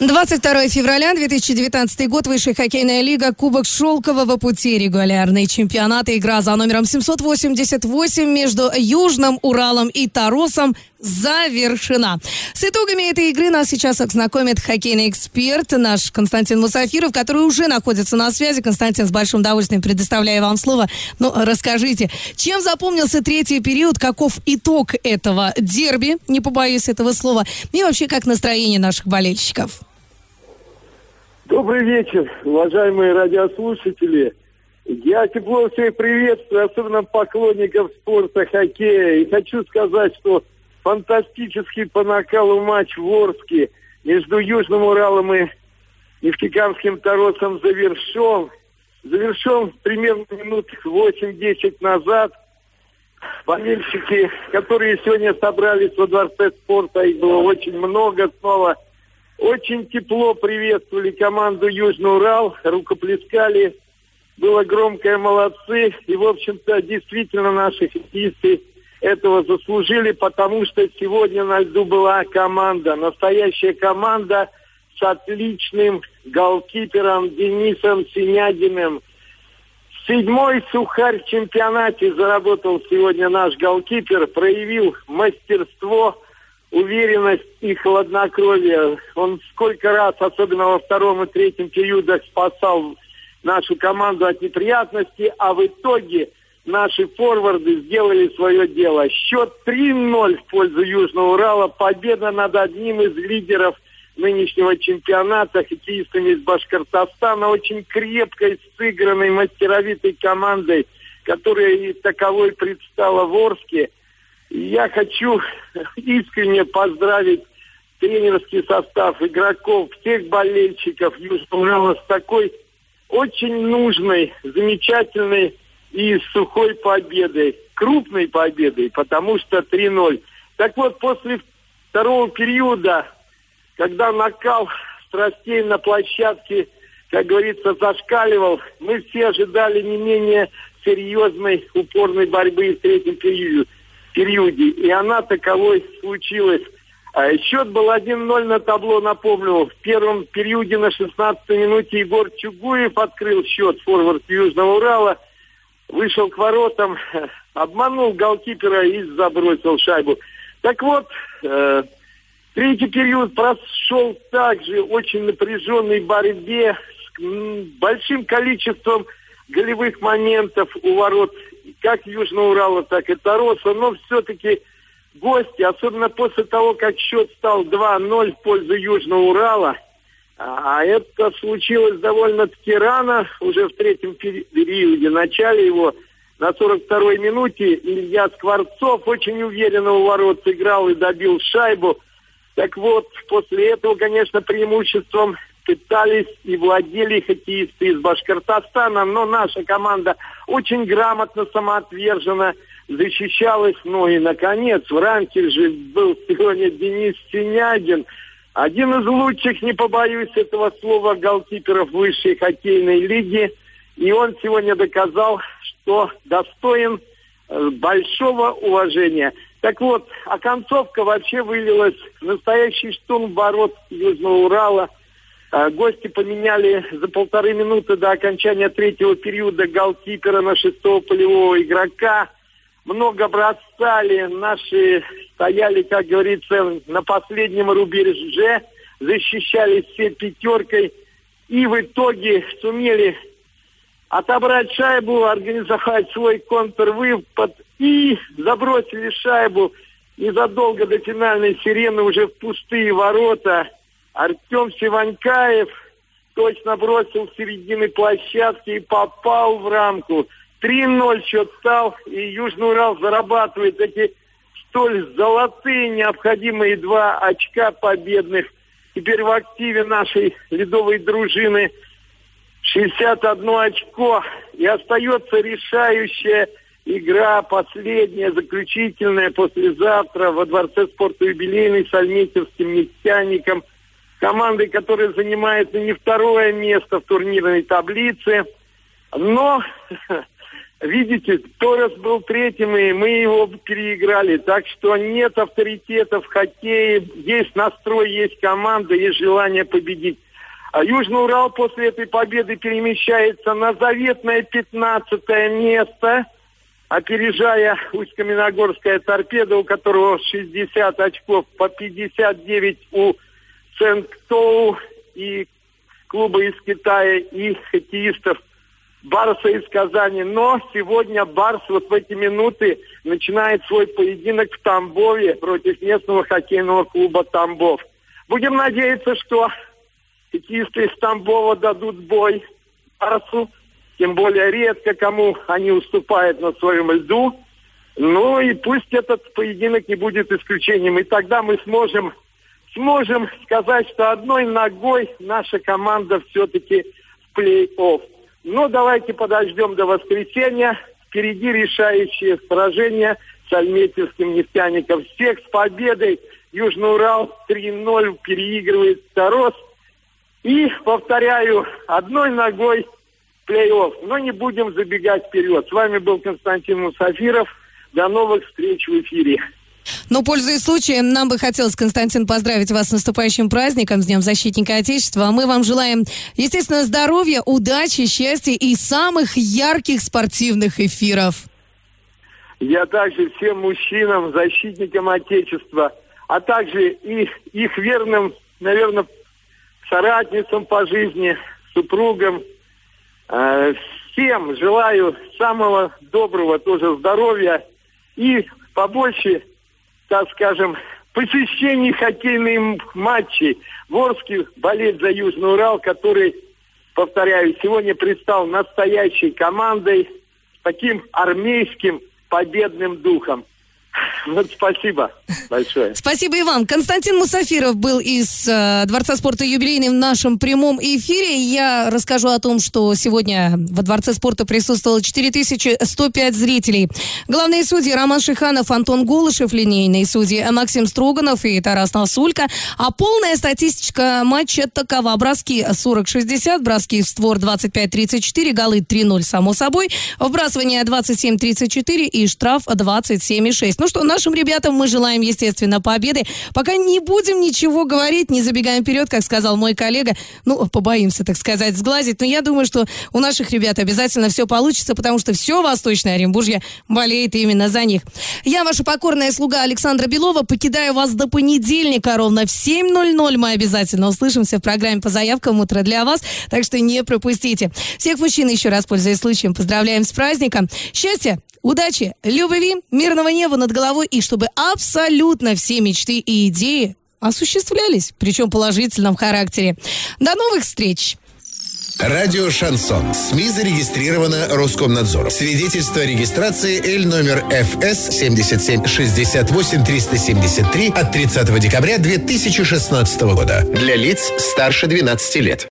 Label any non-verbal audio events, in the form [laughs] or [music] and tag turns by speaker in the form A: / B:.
A: 22 февраля 2019 год. Высшая хоккейная лига. Кубок Шелкового пути. Регулярный чемпионат. Игра за номером 788 между Южным Уралом и Таросом завершена. С итогами этой игры нас сейчас ознакомит хоккейный эксперт наш Константин Мусафиров, который уже находится на связи. Константин, с большим удовольствием предоставляю вам слово. Ну, расскажите, чем запомнился третий период, каков итог этого дерби, не побоюсь этого слова, и вообще как настроение наших болельщиков?
B: Добрый вечер, уважаемые радиослушатели. Я тепло всех приветствую, особенно поклонников спорта, хоккея. И хочу сказать, что фантастический по накалу матч в Орске между Южным Уралом и Нефтекамским Торосом завершен. Завершен примерно минут 8-10 назад. Болельщики, которые сегодня собрались во Дворце спорта, их было очень много снова – очень тепло приветствовали команду Южный Урал, рукоплескали. Было громкое молодцы. И, в общем-то, действительно наши хоккеисты этого заслужили, потому что сегодня на льду была команда, настоящая команда с отличным голкипером Денисом Синягиным. Седьмой сухарь в чемпионате заработал сегодня наш голкипер, проявил мастерство – уверенность и хладнокровие. Он сколько раз, особенно во втором и третьем периодах, спасал нашу команду от неприятностей, а в итоге наши форварды сделали свое дело. Счет 3-0 в пользу Южного Урала. Победа над одним из лидеров нынешнего чемпионата, хоккеистами из Башкортостана, очень крепкой, сыгранной, мастеровитой командой, которая и таковой предстала в Орске – я хочу искренне поздравить тренерский состав, игроков, всех болельщиков Южного Урала с такой очень нужной, замечательной и сухой победой, крупной победой, потому что 3-0. Так вот, после второго периода, когда накал страстей на площадке, как говорится, зашкаливал, мы все ожидали не менее серьезной, упорной борьбы в третьем периоде периоде. И она таковой случилась. А счет был 1-0 на табло, напомню. В первом периоде на 16 минуте Егор Чугуев открыл счет, форвард Южного Урала. Вышел к воротам, [laughs] обманул голкипера и забросил шайбу. Так вот, э, третий период прошел также очень напряженной борьбе с большим количеством голевых моментов у ворот как Южного Урала, так и Тароса, но все-таки гости, особенно после того, как счет стал 2-0 в пользу Южного Урала, а это случилось довольно-таки рано, уже в третьем периоде, начале его, на 42-й минуте Илья Скворцов очень уверенно у ворот сыграл и добил шайбу. Так вот, после этого, конечно, преимуществом пытались и владели хоккеисты из Башкортостана, но наша команда очень грамотно, самоотверженно защищалась. Ну и, наконец, в рамке же был сегодня Денис Синягин, один из лучших, не побоюсь этого слова, голкиперов высшей хоккейной лиги. И он сегодня доказал, что достоин э, большого уважения. Так вот, а концовка вообще вылилась в настоящий штурм ворот Южного Урала – гости поменяли за полторы минуты до окончания третьего периода голкипера на шестого полевого игрока. Много бросали, наши стояли, как говорится, на последнем рубеже, защищались все пятеркой и в итоге сумели отобрать шайбу, организовать свой контрвыпад и забросили шайбу незадолго до финальной сирены уже в пустые ворота – Артем Сиванькаев точно бросил с середины площадки и попал в рамку. 3-0 счет стал, и Южный Урал зарабатывает эти столь золотые необходимые два очка победных. теперь в активе нашей ледовой дружины 61 очко. И остается решающая игра, последняя, заключительная, послезавтра во Дворце спорта юбилейный с Альметьевским нефтяником. Командой, которая занимает не второе место в турнирной таблице. Но [laughs] Видите, Торрес был третьим, и мы его переиграли. Так что нет авторитета в хоккее. Есть настрой, есть команда, есть желание победить. А Южный Урал после этой победы перемещается на заветное 15 место, опережая Усть-Каменогорская торпеда, у которого 60 очков, по 59 у Ценктоу и клуба из Китая и хоккеистов Барса из Казани. Но сегодня Барс вот в эти минуты начинает свой поединок в Тамбове против местного хоккейного клуба Тамбов. Будем надеяться, что хоккеисты из Тамбова дадут бой Барсу. Тем более редко кому они уступают на своем льду. Ну и пусть этот поединок не будет исключением. И тогда мы сможем, сможем сказать, что одной ногой наша команда все-таки в плей-офф. Ну, давайте подождем до воскресенья. Впереди решающее сражение с Альметьевским нефтяником. Всех с победой! Южный Урал 3-0 переигрывает Тарос. И, повторяю, одной ногой плей-офф. Но не будем забегать вперед. С вами был Константин Мусафиров. До новых встреч в эфире.
A: Но, пользуясь случаем, нам бы хотелось, Константин, поздравить вас с наступающим праздником, с Днем Защитника Отечества. А мы вам желаем, естественно, здоровья, удачи, счастья и самых ярких спортивных эфиров.
B: Я также всем мужчинам, защитникам Отечества, а также и их верным, наверное, соратницам по жизни, супругам, э, всем желаю самого доброго тоже здоровья и побольше так скажем, посещений хоккейных матчей. Ворский болеет за Южный Урал, который, повторяю, сегодня предстал настоящей командой с таким армейским победным духом. [laughs] Вот спасибо большое.
A: Спасибо и вам. Константин Мусафиров был из э, Дворца спорта юбилейный в нашем прямом эфире. Я расскажу о том, что сегодня во Дворце спорта присутствовало 4105 зрителей. Главные судьи Роман Шиханов, Антон Голышев, линейные судьи Максим Строганов и Тарас Насулька. А полная статистика матча такова. Броски 40-60, броски в створ 25-34, голы 3-0, само собой. Вбрасывание 27-34 и штраф 27,6. Ну что, нашим ребятам мы желаем, естественно, победы. Пока не будем ничего говорить, не забегаем вперед, как сказал мой коллега. Ну, побоимся, так сказать, сглазить. Но я думаю, что у наших ребят обязательно все получится, потому что все Восточное Оренбуржье болеет именно за них. Я, ваша покорная слуга Александра Белова, покидаю вас до понедельника ровно в 7.00. Мы обязательно услышимся в программе по заявкам «Утро для вас», так что не пропустите. Всех мужчин еще раз, пользуясь случаем, поздравляем с праздником. Счастья, удачи, любви, мирного неба над головой и чтобы абсолютно все мечты и идеи осуществлялись, причем положительном характере. До новых встреч!
C: Радио «Шансон». СМИ зарегистрировано Роскомнадзором. Свидетельство о регистрации Л номер ФС 77 68 373 от 30 декабря 2016 года. Для лиц старше 12 лет.